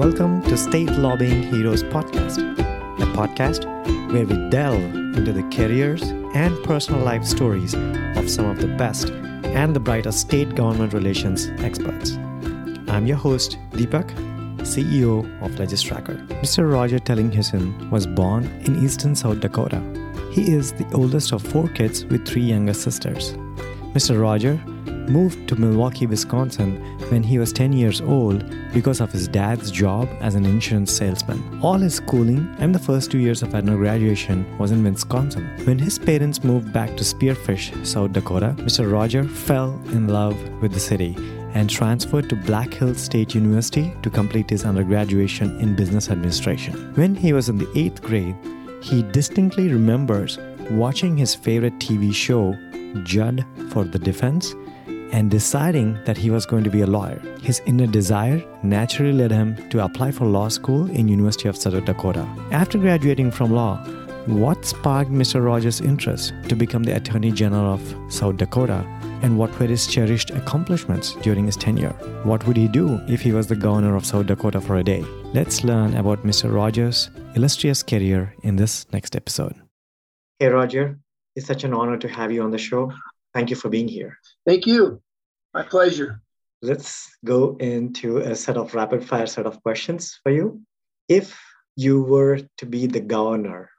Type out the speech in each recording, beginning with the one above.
Welcome to State Lobbying Heroes Podcast, a podcast where we delve into the careers and personal life stories of some of the best and the brightest state government relations experts. I'm your host, Deepak, CEO of Legistracker. Mr. Roger Tellinghuisen was born in eastern South Dakota. He is the oldest of four kids with three younger sisters. Mr. Roger moved to Milwaukee, Wisconsin when he was 10 years old because of his dad's job as an insurance salesman. All his schooling and the first two years of undergraduation was in Wisconsin. When his parents moved back to Spearfish, South Dakota, Mr. Roger fell in love with the city and transferred to Black Hills State University to complete his undergraduation in business administration. When he was in the eighth grade, he distinctly remembers watching his favorite TV show, Judd for the Defense, and deciding that he was going to be a lawyer. His inner desire naturally led him to apply for law school in University of South Dakota. After graduating from law, what sparked Mr. Rogers' interest to become the Attorney General of South Dakota? And what were his cherished accomplishments during his tenure? What would he do if he was the governor of South Dakota for a day? Let's learn about Mr. Rogers' illustrious career in this next episode. Hey, Roger. It's such an honor to have you on the show. Thank you for being here. Thank you. My pleasure. Let's go into a set of rapid fire set of questions for you. If you were to be the governor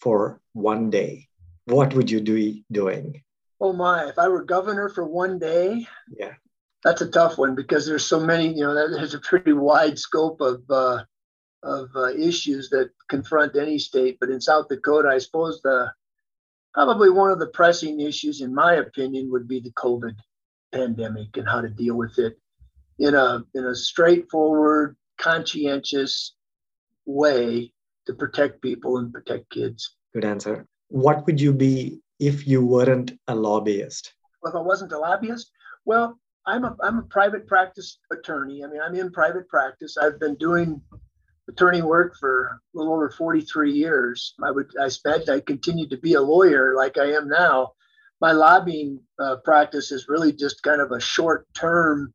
for one day, what would you be doing? Oh my, if I were governor for one day, yeah, that's a tough one because there's so many, you know, there's a pretty wide scope of uh, of uh, issues that confront any state. But in South Dakota, I suppose the probably one of the pressing issues, in my opinion, would be the COVID pandemic and how to deal with it in a in a straightforward, conscientious way to protect people and protect kids. Good answer. What would you be if you weren't a lobbyist? Well, if I wasn't a lobbyist, well, I'm a I'm a private practice attorney. I mean, I'm in private practice. I've been doing attorney work for a little over 43 years. I would, I spent, I continued to be a lawyer like I am now. My lobbying uh, practice is really just kind of a short term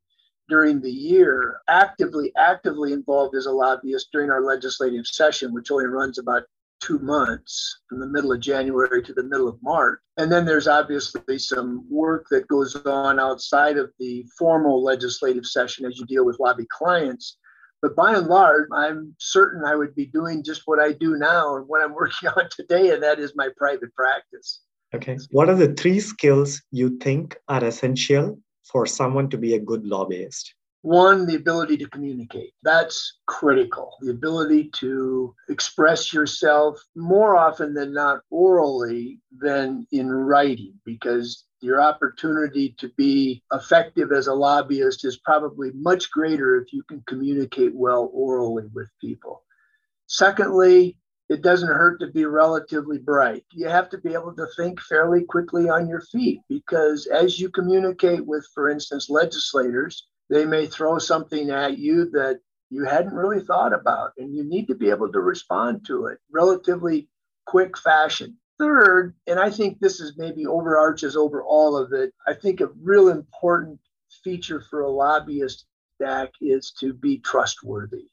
during the year, actively, actively involved as a lobbyist during our legislative session, which only runs about two months from the middle of January to the middle of March. And then there's obviously some work that goes on outside of the formal legislative session as you deal with lobby clients but by and large, I'm certain I would be doing just what I do now and what I'm working on today, and that is my private practice. Okay. What are the three skills you think are essential for someone to be a good lobbyist? One, the ability to communicate. That's critical. The ability to express yourself more often than not orally than in writing, because your opportunity to be effective as a lobbyist is probably much greater if you can communicate well orally with people. Secondly, it doesn't hurt to be relatively bright. You have to be able to think fairly quickly on your feet because as you communicate with, for instance, legislators, they may throw something at you that you hadn't really thought about, and you need to be able to respond to it relatively quick fashion. Third, and I think this is maybe overarches over all of it, I think a real important feature for a lobbyist, Dak, is to be trustworthy.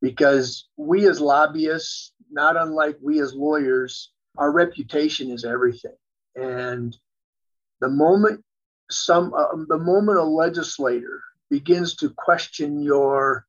Because we as lobbyists, not unlike we as lawyers, our reputation is everything. And the moment some uh, the moment a legislator begins to question your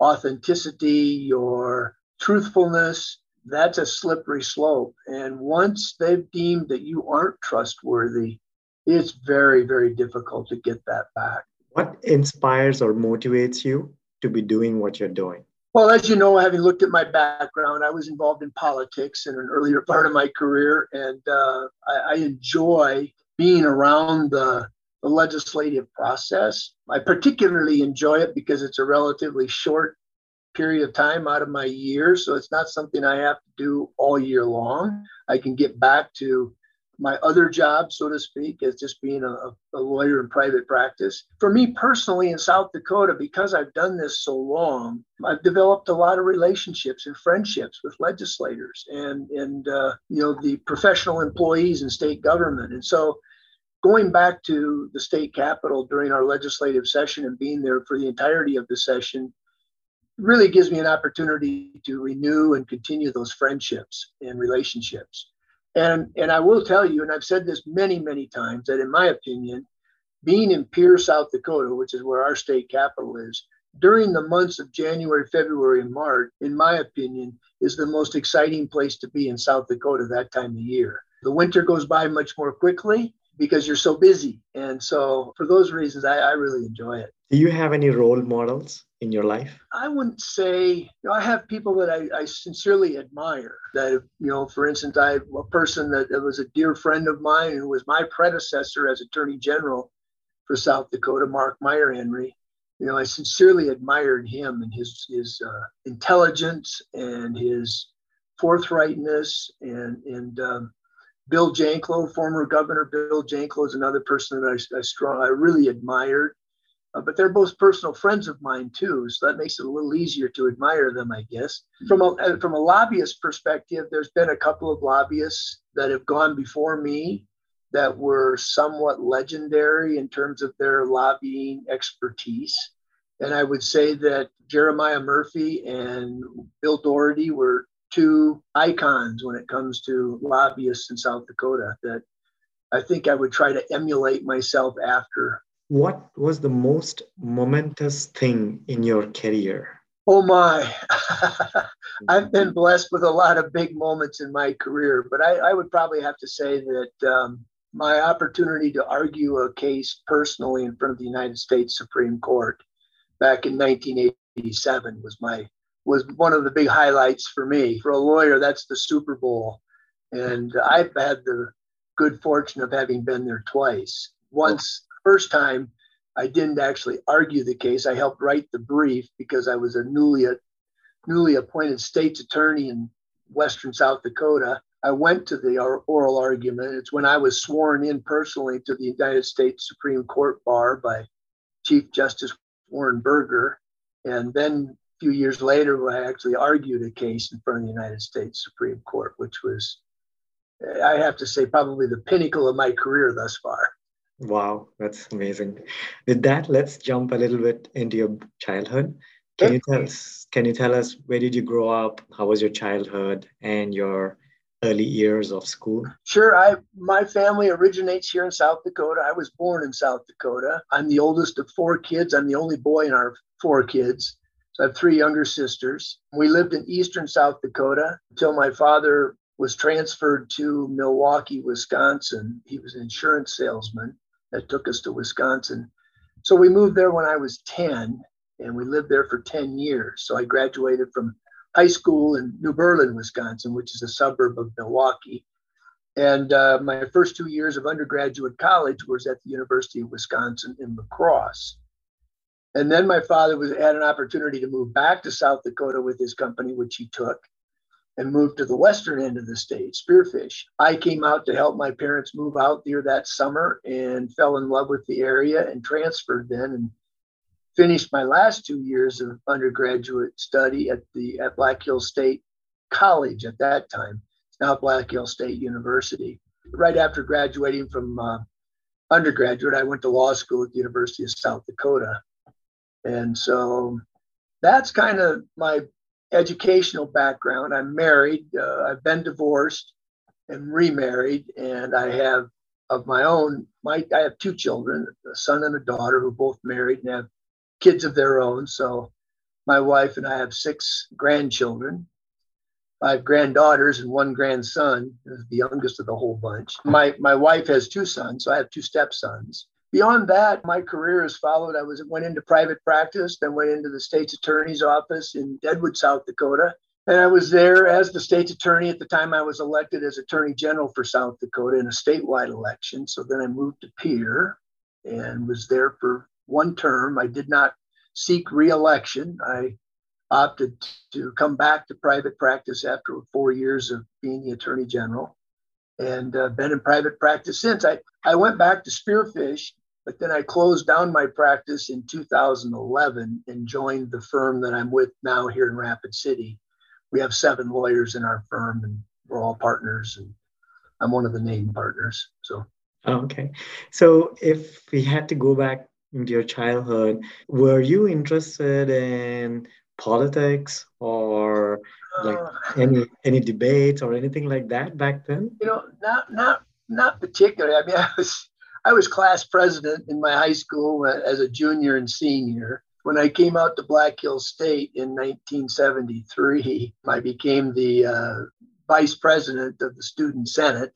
authenticity, your truthfulness, that's a slippery slope. And once they've deemed that you aren't trustworthy, it's very, very difficult to get that back. What inspires or motivates you to be doing what you're doing? Well, as you know, having looked at my background, I was involved in politics in an earlier part of my career, and uh, I, I enjoy being around the the legislative process. I particularly enjoy it because it's a relatively short period of time out of my year. So it's not something I have to do all year long. I can get back to my other job, so to speak, as just being a, a, lawyer in private practice. For me personally in South Dakota, because I've done this so long, I've developed a lot of relationships and friendships with legislators and and uh, you know the professional employees in state government. And so going back to the state capitol during our legislative session and being there for the entirety of the session, really gives me an opportunity to renew and continue those friendships and relationships. And, and I will tell you, and I've said this many, many times, that in my opinion, being in Pierre, South Dakota, which is where our state capital is, during the months of January, February, and March, in my opinion, is the most exciting place to be in South Dakota that time of year. The winter goes by much more quickly because you're so busy. And so, for those reasons, I, I really enjoy it. Do you have any role models in your life? I wouldn't say, you know, I have people that I, I sincerely admire. That, you know, for instance, I have a person that, that was a dear friend of mine who was my predecessor as Attorney General for South Dakota, Mark Meierhenry you know, I sincerely admired him and his his uh, intelligence and his forthrightness and and um, Bill Janklow, former Governor Bill Janklow, is another person that I, I strong I really admired. Uh, but they're both personal friends of mine too, so that makes it a little easier to admire them, I guess. From a uh, from a lobbyist perspective, there's been a couple of lobbyists that have gone before me that were somewhat legendary in terms of their lobbying expertise. And I would say that Jeremiah Murphy and Bill Doherty were two icons when it comes to lobbyists in South Dakota that I think I would try to emulate myself after. What was the most momentous thing in your career? Oh my, I've been blessed with a lot of big moments in my career, but I, I would probably have to say that um, my opportunity to argue a case personally in front of the United States Supreme Court back in 1987 was my was one of the big highlights for me. For a lawyer, that's the Super Bowl, and I've had the good fortune of having been there twice. Once, first time, I didn't actually argue the case. I helped write the brief because I was a newly newly appointed state's attorney in western South Dakota I went to the oral argument. It's when I was sworn in personally to the United States Supreme Court bar by Chief Justice Warren Burger. And then a few years later, I actually argued a case in front of the United States Supreme Court, which was, I have to say, probably the pinnacle of my career thus far. Wow, that's amazing. With that, let's jump a little bit into your childhood. Can you tell us? Can you tell us where did you grow up? How was your childhood and your early years of school? Sure. I my family originates here in South Dakota. I was born in South Dakota. I'm the oldest of four kids. I'm the only boy in our four kids. So I have three younger sisters. We lived in eastern South Dakota until my father was transferred to Milwaukee, Wisconsin. He was an insurance salesman that took us to Wisconsin. So we moved there when I was 10 and we lived there for 10 years. So I graduated from high school in New Berlin, Wisconsin, which is a suburb of Milwaukee. And uh, my first two years of undergraduate college was at the University of Wisconsin in La Crosse. And then my father was had an opportunity to move back to South Dakota with his company, which he took, and moved to the western end of the state, Spearfish. I came out to help my parents move out there that summer and fell in love with the area and transferred then and finished my last two years of undergraduate study at the at Black Hills State College at that time. Now Black Hills State University. Right after graduating from uh, undergraduate, I went to law school at the University of South Dakota, and so that's kind of my educational background. I'm married. Uh, I've been divorced and remarried, and I have of my own. My I have two children, a son and a daughter, who both married and have kids of their own. So my wife and I have six grandchildren, five granddaughters, and one grandson, the youngest of the whole bunch. My my wife has two sons, so I have two stepsons. Beyond that, my career has followed. I was went into private practice, then went into the state's attorney's office in Deadwood, South Dakota. And I was there as the state's attorney at the time I was elected as attorney general for South Dakota in a statewide election. So then I moved to Pierre and was there for one term. I did not seek reelection. I opted to come back to private practice after four years of being the attorney general and uh, been in private practice since. I, I went back to Spearfish, but then I closed down my practice in 2011 and joined the firm that I'm with now here in Rapid City. We have seven lawyers in our firm and we're all partners and I'm one of the named partners. So okay. So if we had to go back into your childhood, were you interested in politics or like uh, any any debates or anything like that back then? You know, not not not particularly. I mean, I was I was class president in my high school as a junior and senior. When I came out to Black Hills State in 1973, I became the uh, vice president of the student senate.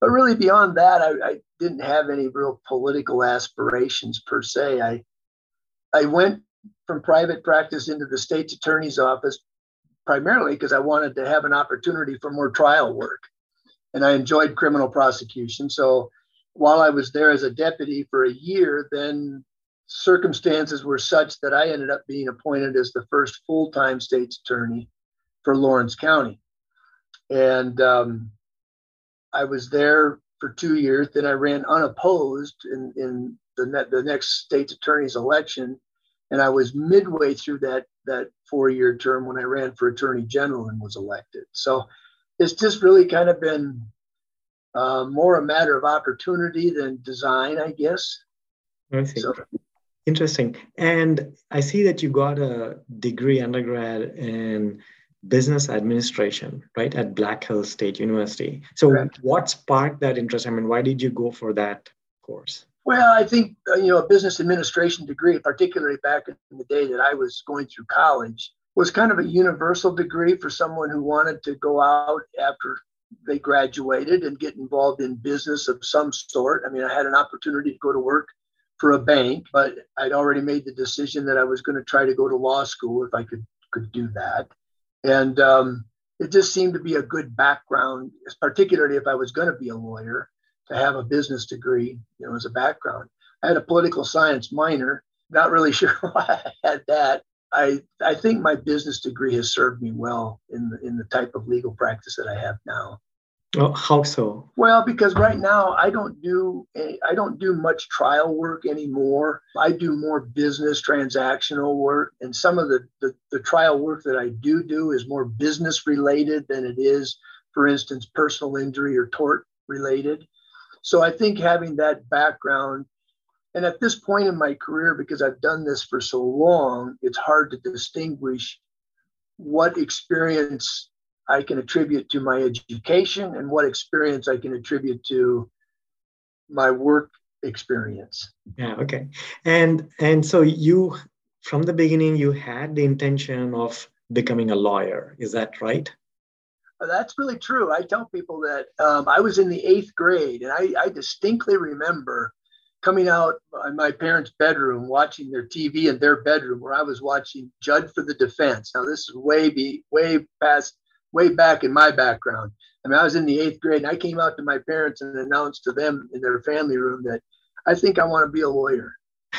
But really, beyond that, I, I didn't have any real political aspirations per se. I I went from private practice into the state's attorney's office primarily because I wanted to have an opportunity for more trial work. And I enjoyed criminal prosecution. So while I was there as a deputy for a year, then circumstances were such that I ended up being appointed as the first full time state's attorney for Lawrence County. And um, I was there for two years. Then I ran unopposed in, in the, ne- the next state's attorney's election. And I was midway through that, that four year term when I ran for attorney general and was elected. So it's just really kind of been uh, more a matter of opportunity than design, I guess. I see. So, Interesting. And I see that you got a degree undergrad in business administration, right, at Black Hills State University. So, Correct. what sparked that interest? I mean, why did you go for that course? Well, I think uh, you know a business administration degree, particularly back in the day that I was going through college, was kind of a universal degree for someone who wanted to go out after they graduated and get involved in business of some sort. I mean, I had an opportunity to go to work for a bank, but I'd already made the decision that I was going to try to go to law school if I could could do that. And um, it just seemed to be a good background, particularly if I was going to be a lawyer, to have a business degree, you know, as a background. I had a political science minor. Not really sure why I had that. I I think my business degree has served me well in the in the type of legal practice that I have now. Oh, how so? Well, because right now I don't do any, I don't do much trial work anymore. I do more business transactional work, and some of the, the, the trial work that I do do is more business related than it is, for instance, personal injury or tort related. So I think having that background, and at this point in my career, because I've done this for so long, it's hard to distinguish what experience I can attribute to my education and what experience I can attribute to my work experience. Yeah, okay. And and so you from the beginning you had the intention of becoming a lawyer, is that right? Uh, that's really true. I tell people that um, I was in the eighth grade, and I, I distinctly remember coming out in my parents' bedroom, watching their TV in their bedroom, where I was watching Judd for the Defense. Now, this is way be way past way back in my background. I mean, I was in the eighth grade and I came out to my parents and announced to them in their family room that I think I want to be a lawyer.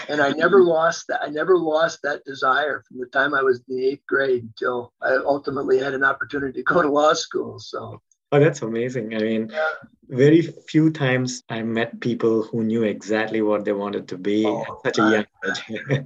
And I never lost that. I never lost that desire from the time I was in the eighth grade until I ultimately had an opportunity to go to law school. So. Oh, that's amazing. I mean, yeah. very few times I met people who knew exactly what they wanted to be oh, at such a young age.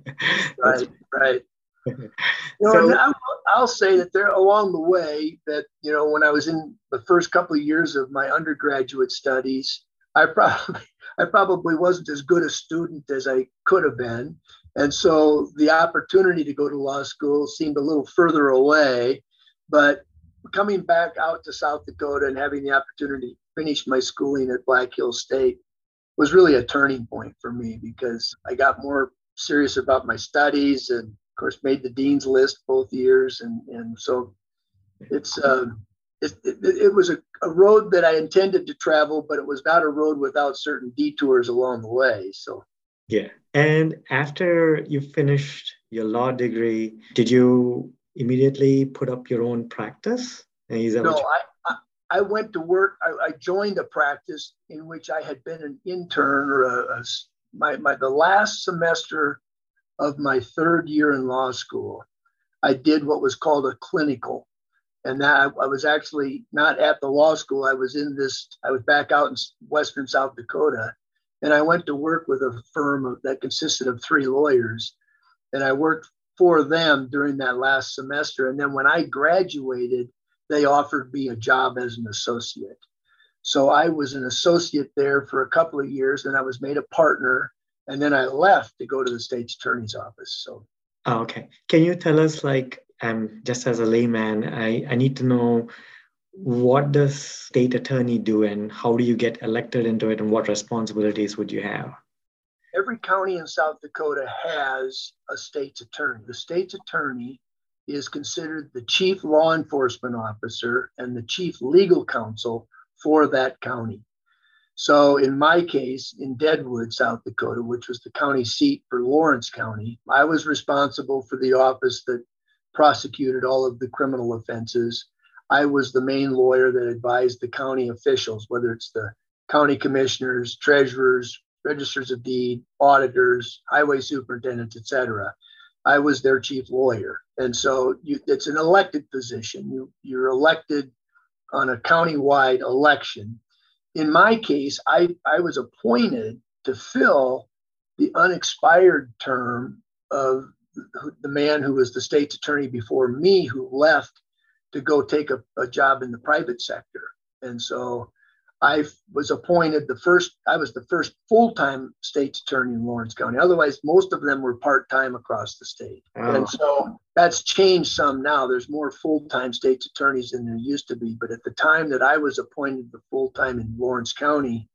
right, right. You know, so, I'll, I'll, say that there along the way that you know when I was in the first couple of years of my undergraduate studies, I probably I probably wasn't as good a student as I could have been, and so the opportunity to go to law school seemed a little further away. But coming back out to South Dakota and having the opportunity to finish my schooling at Black Hills State was really a turning point for me because I got more serious about my studies and of course, made the dean's list both years, and and so it's uh, it, it, it was a, a road that I intended to travel, but it was not a road without certain detours along the way. So yeah, and after you finished your law degree, did you immediately put up your own practice? no, I, I, I went to work. I, I, joined a practice in which I had been an intern or a, a my, my the last semester of my third year in law school, I did what was called a clinical. And that I was actually not at the law school. I was in this, I was back out in Western South Dakota. And I went to work with a firm that consisted of three lawyers. And I worked for them during that last semester. And then when I graduated, they offered me a job as an associate. So I was an associate there for a couple of years and I was made a partner and then I left to go to the state's attorney's office. So Oh, okay. Can you tell us, like, um, just as a layman, I, I need to know what does state attorney do and how do you get elected into it and what responsibilities would you have? Every county in South Dakota has a state's attorney. The state's attorney is considered the chief law enforcement officer and the chief legal counsel for that county. So, in my case, in Deadwood, South Dakota, which was the county seat for Lawrence County, I was responsible for the office that prosecuted all of the criminal offenses. I was the main lawyer that advised the county officials, whether it's the county commissioners, treasurers, registers of deed, auditors, highway superintendents, etc. I was their chief lawyer. And so you, it's an elected position. You, you're elected on a countywide election in my case, I, I was appointed to fill the unexpired term of the man who was the state's attorney before me, who left to go take a, a job in the private sector. And so I was appointed the first, I was the first full time state's attorney in Lawrence County. Otherwise, most of them were part time across the state. Oh. And so that's changed some now. There's more full time state's attorneys than there used to be. But at the time that I was appointed the full time in Lawrence County,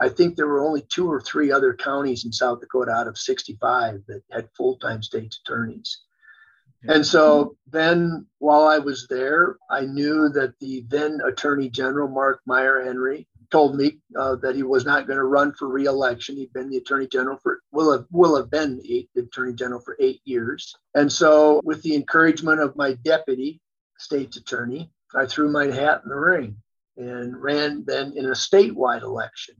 I think there were only two or three other counties in South Dakota out of 65 that had full time state's attorneys. And so then while I was there, I knew that the then Attorney General, Mark Meierhenry, told me uh, that he was not going to run for reelection. He'd been the Attorney General for, will have, will have been the Attorney General for eight years. And so, with the encouragement of my deputy state's attorney, I threw my hat in the ring and ran then in a statewide election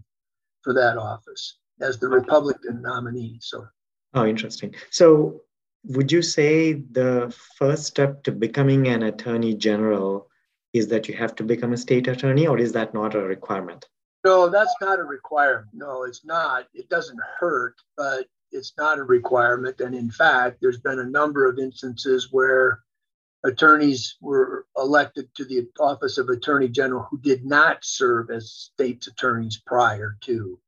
for that office as the Republican nominee. So, oh, interesting. So, would you say the first step to becoming an attorney general is that you have to become a state attorney, or is that not a requirement? No, that's not a requirement. No, it's not. It doesn't hurt, but it's not a requirement. And in fact, there's been a number of instances where attorneys were elected to the office of attorney general who did not serve as state's attorneys prior to.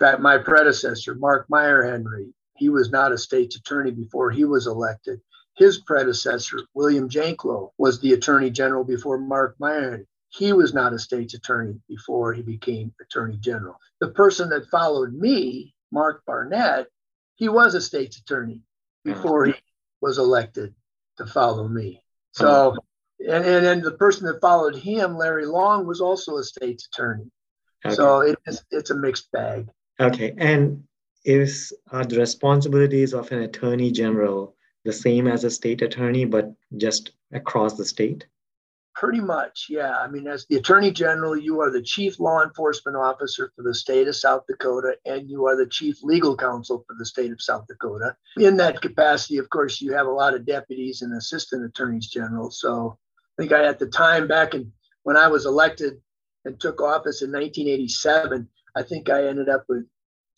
In fact, my predecessor, Mark Meierhenry, he was not a state's attorney before he was elected. His predecessor, William Janklow, was the attorney general before Mark Meyer. He was not a state's attorney before he became attorney general. The person that followed me, Mark Barnett, he was a state's attorney before he was elected to follow me. So, and, and, and the person that followed him, Larry Long, was also a state's attorney. Okay. So it is, it's a mixed bag. Okay. And is are the responsibilities of an attorney general the same as a state attorney, but just across the state? Pretty much, yeah. I mean, as the attorney general, you are the chief law enforcement officer for the state of South Dakota, and you are the chief legal counsel for the state of South Dakota. In that capacity, of course, you have a lot of deputies and assistant attorneys general. So I think I, at the time back in when I was elected and took office in 1987, I think I ended up with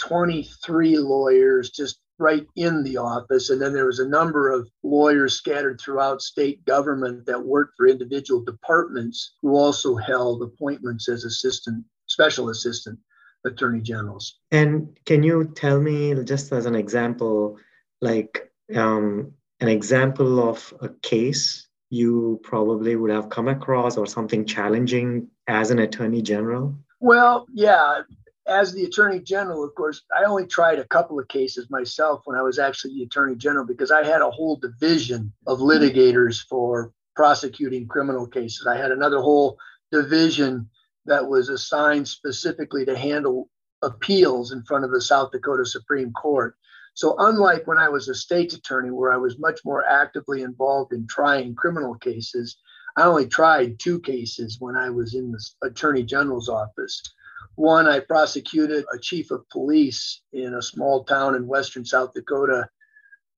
23 lawyers just right in the office. And then there was a number of lawyers scattered throughout state government that worked for individual departments who also held appointments as assistant, special assistant attorney generals. And can you tell me, just as an example, like um, an example of a case you probably would have come across or something challenging as an attorney general? Well, yeah as the attorney general, of course, I only tried a couple of cases myself when I was actually the attorney general because I had a whole division of litigators for prosecuting criminal cases. I had another whole division that was assigned specifically to handle appeals in front of the South Dakota Supreme Court. So, unlike when I was a state's attorney, where I was much more actively involved in trying criminal cases, I only tried two cases when I was in the attorney general's office. One, I prosecuted a chief of police in a small town in western South Dakota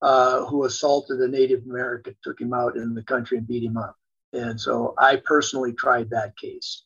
uh, who assaulted a Native American, took him out in the country and beat him up. And so I personally tried that case.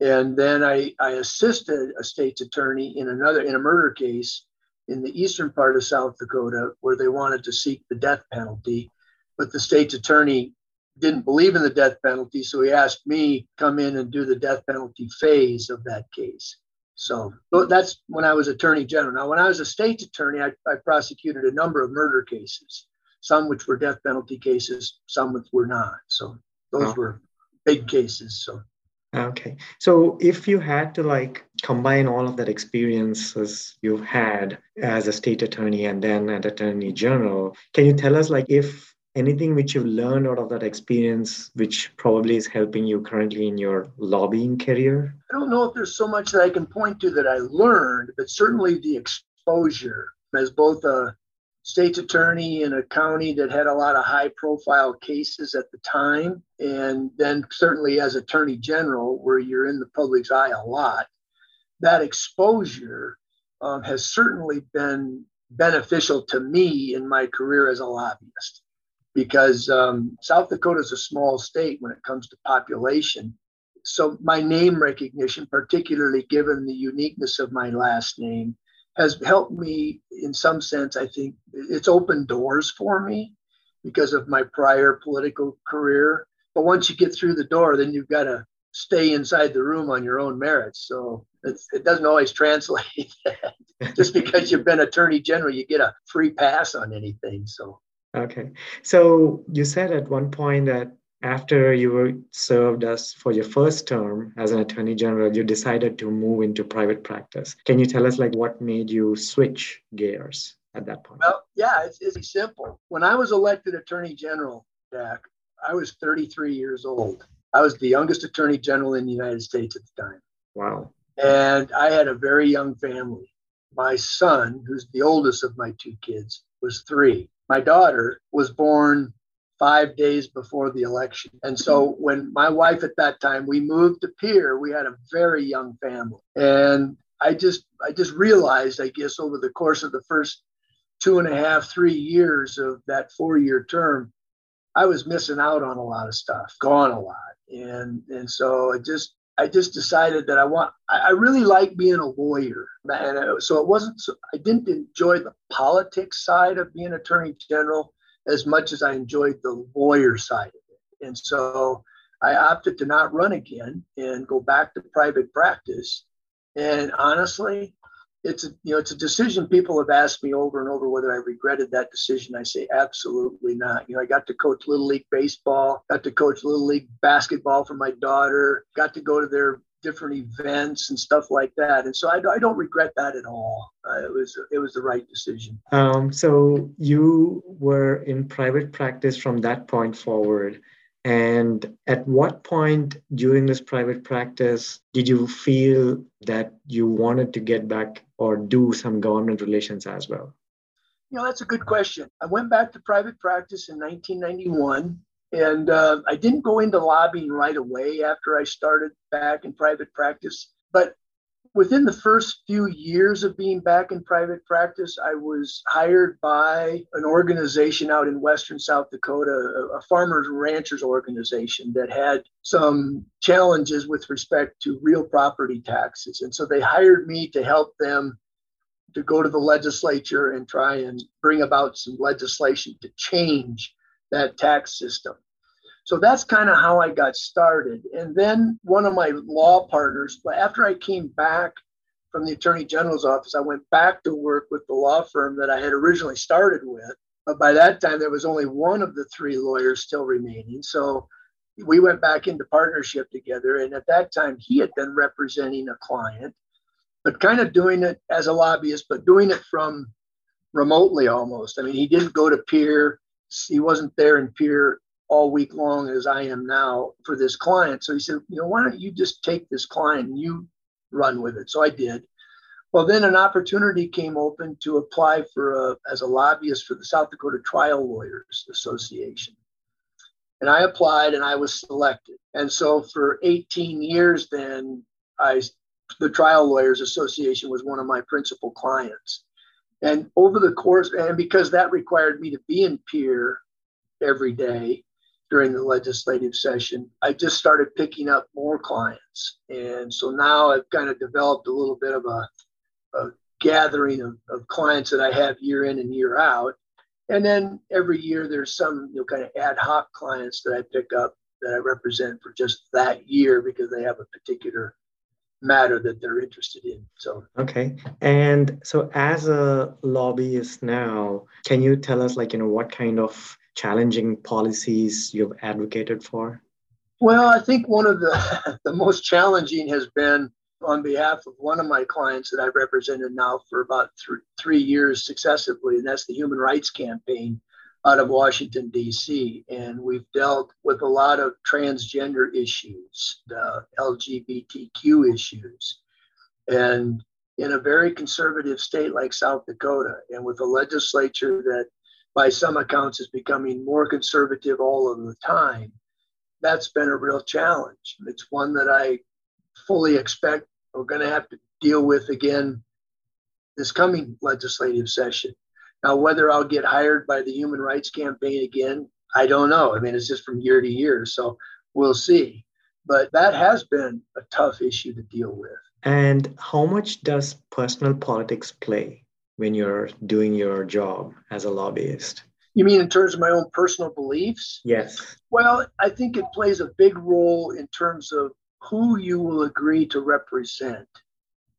And then I, I assisted a state's attorney in another in a murder case in the eastern part of South Dakota where they wanted to seek the death penalty, but the state's attorney didn't believe in the death penalty, so he asked me to come in and do the death penalty phase of that case. So that's when I was attorney general. Now, when I was a state's attorney, I, I prosecuted a number of murder cases. some which were death penalty cases, some which were not. So those oh. were big cases. So okay. So if you had to like combine all of that experiences you've had as a state attorney and then an attorney general, can you tell us like if anything which you've learned out of that experience which probably is helping you currently in your lobbying career? I don't know if there's so much that i can point to that i learned but certainly the exposure as both a state's attorney in a county that had a lot of high profile cases at the time and then certainly as attorney general where you're in the public's eye a lot that exposure um, has certainly been beneficial to me in my career as a lobbyist because um, South Dakota is a small state when it comes to population. So my name recognition, particularly given the uniqueness of my last name, has helped me in some sense. I think it's opened doors for me because of my prior political career. But once you get through the door, then you've got to stay inside the room on your own merits. So it doesn't always translate. Just because you've been attorney general, you get a free pass on anything. So Okay. So you said at one point that after you were served as for your first term as an attorney general, you decided to move into private practice. Can you tell us like what made you switch gears at that point? Well, yeah, it's, it's simple. When I was elected attorney general, Jack, I was 33 years old. I was the youngest attorney general in the United States at the time. Wow. And I had a very young family. My son, who's the oldest of my two kids, was three my daughter was born five days before the election. And so mm-hmm. when my wife at that time, we moved to Pierre, we had a very young family. And I just I just realized, I guess, over the course of the first two and a half, three years of that four-year term, I was missing out on a lot of stuff, gone a lot. And and so it just I just decided that I want, I really like being a lawyer. And uh, so it wasn't, so I didn't enjoy the politics side of being attorney general as much as I enjoyed the lawyer side of it. And so I opted to not run again and go back to private practice. And honestly, it's a you know it's a decision people have asked me over and over whether I regretted that decision. I say absolutely not. You know, I got to coach little league baseball, got to coach little league basketball for my daughter, got to go to their different events and stuff like that. And so I, I don't regret that at all. Uh, it was it was the right decision. Um, so you were in private practice from that point forward. And at what point during this private practice did you feel that you wanted to get back or do some government relations as well? You know, that's a good question. I went back to private practice in 1991, and uh, I didn't go into lobbying right away after I started back in private practice. But within the first few years of being back in private practice, I was hired by an organization out in Western South Dakota, a, farmers and ranchers organization that had some challenges with respect to real property taxes. And so they hired me to help them to go to the legislature and try and bring about some legislation to change that tax system. So that's kind of how I got started. And then one of my law partners, after I came back from the Attorney General's office, I went back to work with the law firm that I had originally started with. But by that time, there was only one of the three lawyers still remaining. So we went back into partnership together. And at that time, he had been representing a client, but kind of doing it as a lobbyist, but doing it from remotely almost. I mean, he didn't go to Pierre, he wasn't there in Pierre all week long as I am now for this client. So he said, you know, why don't you just take this client and you run with it? So I did. Well, then an opportunity came open to apply for a, as a lobbyist for the South Dakota Trial Lawyers Association. And I applied and I was selected. And so for 18 years, then I, the Trial Lawyers Association was one of my principal clients. And over the course, and because that required me to be in Pierre every day, during the legislative session, I just started picking up more clients. And so now I've kind of developed a little bit of a, a gathering of, of clients that I have year in and year out. And then every year there's some you know kind of ad hoc clients that I pick up that I represent for just that year because they have a particular matter that they're interested in. So okay, and so as a lobbyist now, can you tell us like you know what kind of challenging policies you've advocated for? Well, I think one of the the most challenging has been on behalf of one of my clients that I've represented now for about th- three years successively, and that's the Human Rights Campaign out of Washington, D.C. And we've dealt with a lot of transgender issues, the LGBTQ issues. And in a very conservative state like South Dakota, and with a legislature that, by some accounts, is becoming more conservative all of the time, that's been a real challenge. It's one that I fully expect we're going to have to deal with again this coming legislative session. Now, whether I'll get hired by the Human Rights Campaign again, I don't know. I mean, it's just from year to year. So we'll see. But that has been a tough issue to deal with. And how much does personal politics play when you're doing your job as a lobbyist? You mean in terms of my own personal beliefs? Yes. Well, I think it plays a big role in terms of who you will agree to represent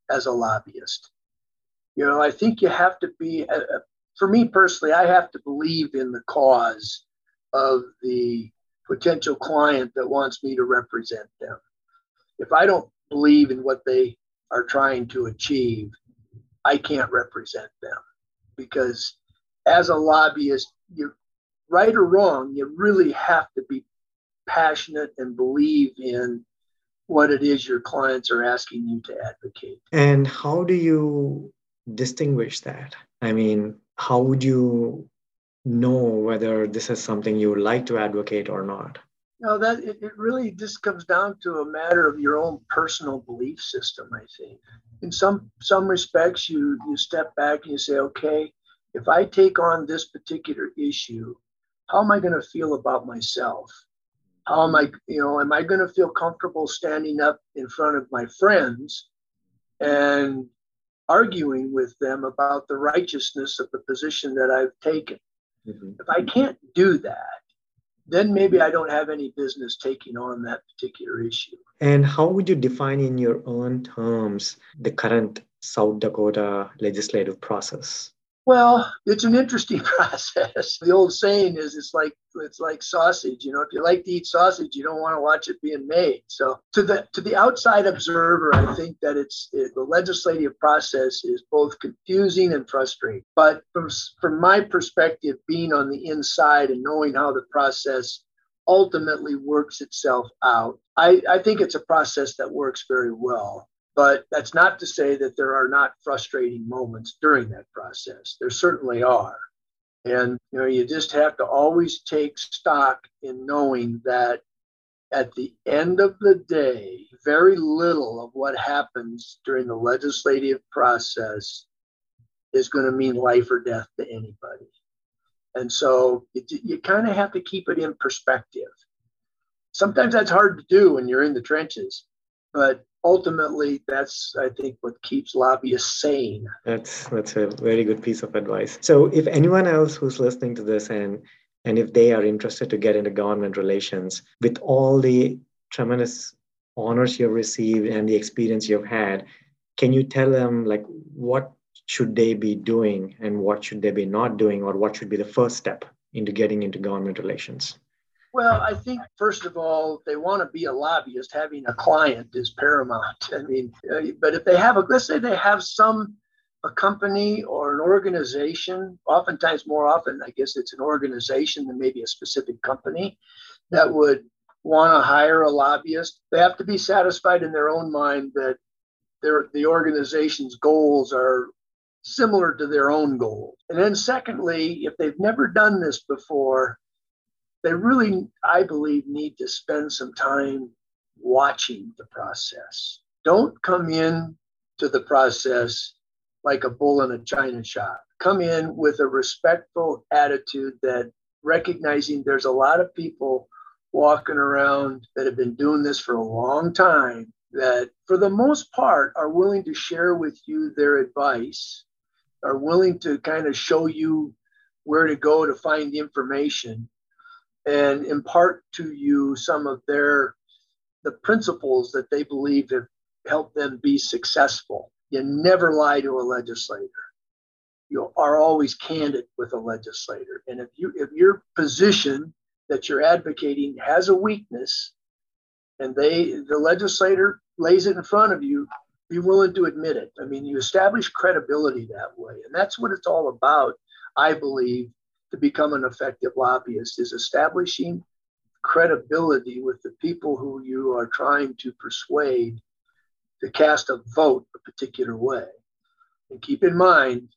as a lobbyist. You know, I think you have to be uh, uh, for me personally, I have to believe in the cause of the potential client that wants me to represent them. If I don't believe in what they are trying to achieve, I can't represent them because as a lobbyist, you right or wrong, you really have to be passionate and believe in what it is your clients are asking you to advocate. And how do you distinguish that? I mean, how would you know whether this is something you would like to advocate or not? No, that it, it really just comes down to a matter of your own personal belief system, I think. In some some respects you you step back and you say, okay, if I take on this particular issue, how am I going to feel about myself? How am I, you know, am I going to feel comfortable standing up in front of my friends and arguing with them about the righteousness of the position that I've taken. Mm-hmm. If I can't do that, then maybe I don't have any business taking on that particular issue. And how would you define in your own terms the current South Dakota legislative process? Well, it's an interesting process. The old saying is it's like it's like sausage. You know, if you like to eat sausage, you don't want to watch it being made. So to the to the outside observer, I think that it's it, the legislative process is both confusing and frustrating. But from from my perspective, being on the inside and knowing how the process ultimately works itself out, I, I think it's a process that works very well. But that's not to say that there are not frustrating moments during that process. There certainly are. And you know, you just have to always take stock in knowing that at the end of the day, very little of what happens during the legislative process is going to mean life or death to anybody. And so it, you kind of have to keep it in perspective. Sometimes that's hard to do when you're in the trenches, but ultimately that's i think what keeps lobbyists sane. That's that's a very good piece of advice. So if anyone else who's listening to this and and if they are interested to get into government relations with all the tremendous honors you've received and the experience you've had can you tell them like what should they be doing and what should they be not doing or what should be the first step into getting into government relations well, I think first of all, they want to be a lobbyist. Having a client is paramount. I mean, uh, but if they have a, let's say they have some a company or an organization. Oftentimes, more often, I guess it's an organization than maybe a specific company that would want to hire a lobbyist. They have to be satisfied in their own mind that their the organization's goals are similar to their own goals. And then, secondly, if they've never done this before, they really, I believe, need to spend some time watching the process. Don't come in to the process like a bull in a china shop. Come in with a respectful attitude that recognizing there's a lot of people walking around that have been doing this for a long time that for the most part are willing to share with you their advice are willing to kind of show you where to go to find information and impart to you some of their the principles that they believe have helped them be successful. You never lie to a legislator. You are always candid with a legislator. And if you if your position that you're advocating has a weakness and they the legislator lays it in front of you, be willing to admit it. I mean, you establish credibility that way. And that's what it's all about, I believe, to become an effective lobbyist is establishing credibility with the people who you are trying to persuade to cast a vote a particular way. And keep in mind,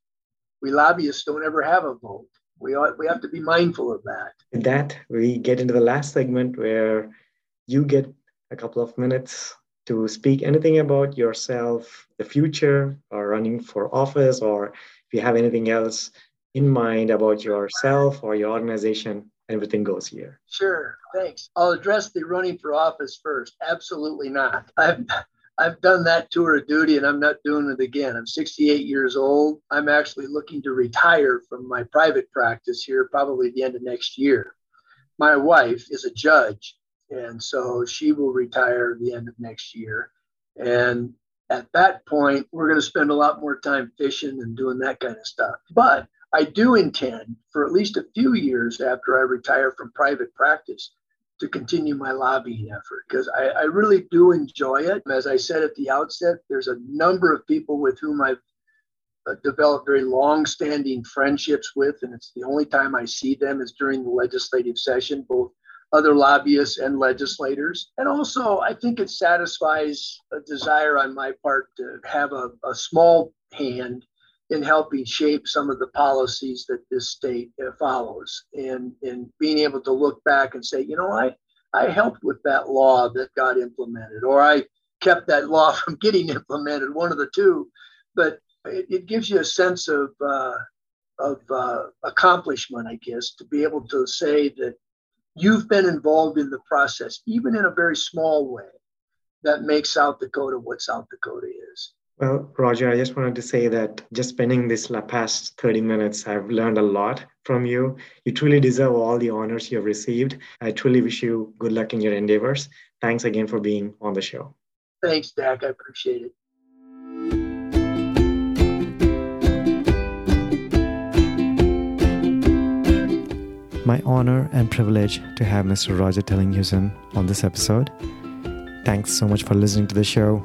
we lobbyists don't ever have a vote. We, ought, we have to be mindful of that. With that, we get into the last segment where you get a couple of minutes to speak anything about yourself, the future, or running for office, or if you have anything else in mind about yourself or your organization, everything goes here. Sure, thanks. I'll address the running for office first. Absolutely not. I've I've done that tour of duty and I'm not doing it again. I'm 68 years old. I'm actually looking to retire from my private practice here probably the end of next year. My wife is a judge and so she will retire the end of next year. And at that point, we're going to spend a lot more time fishing and doing that kind of stuff. But I do intend for at least a few years after I retire from private practice to continue my lobbying effort because I, I, really do enjoy it. As I said at the outset, there's a number of people with whom I've uh, developed very long standing friendships with, and it's the only time I see them is during the legislative session, both other lobbyists and legislators. And also, I think it satisfies a desire on my part to have a, a small hand in helping shape some of the policies that this state uh, follows and, and being able to look back and say, you know, I, I helped with that law that got implemented, or I kept that law from getting implemented, one of the two. But it, it gives you a sense of, uh, of uh, accomplishment, I guess, to be able to say that you've been involved in the process, even in a very small way, that makes South Dakota what South Dakota is. Well, Roger, I just wanted to say that just spending this past 30 minutes, I've learned a lot from you. You truly deserve all the honors you have received. I truly wish you good luck in your endeavors. Thanks again for being on the show. Thanks, Dak. I appreciate it. my honor and privilege to have Mr. Roger Tellinghuisen on this episode. Thanks so much for listening to the show.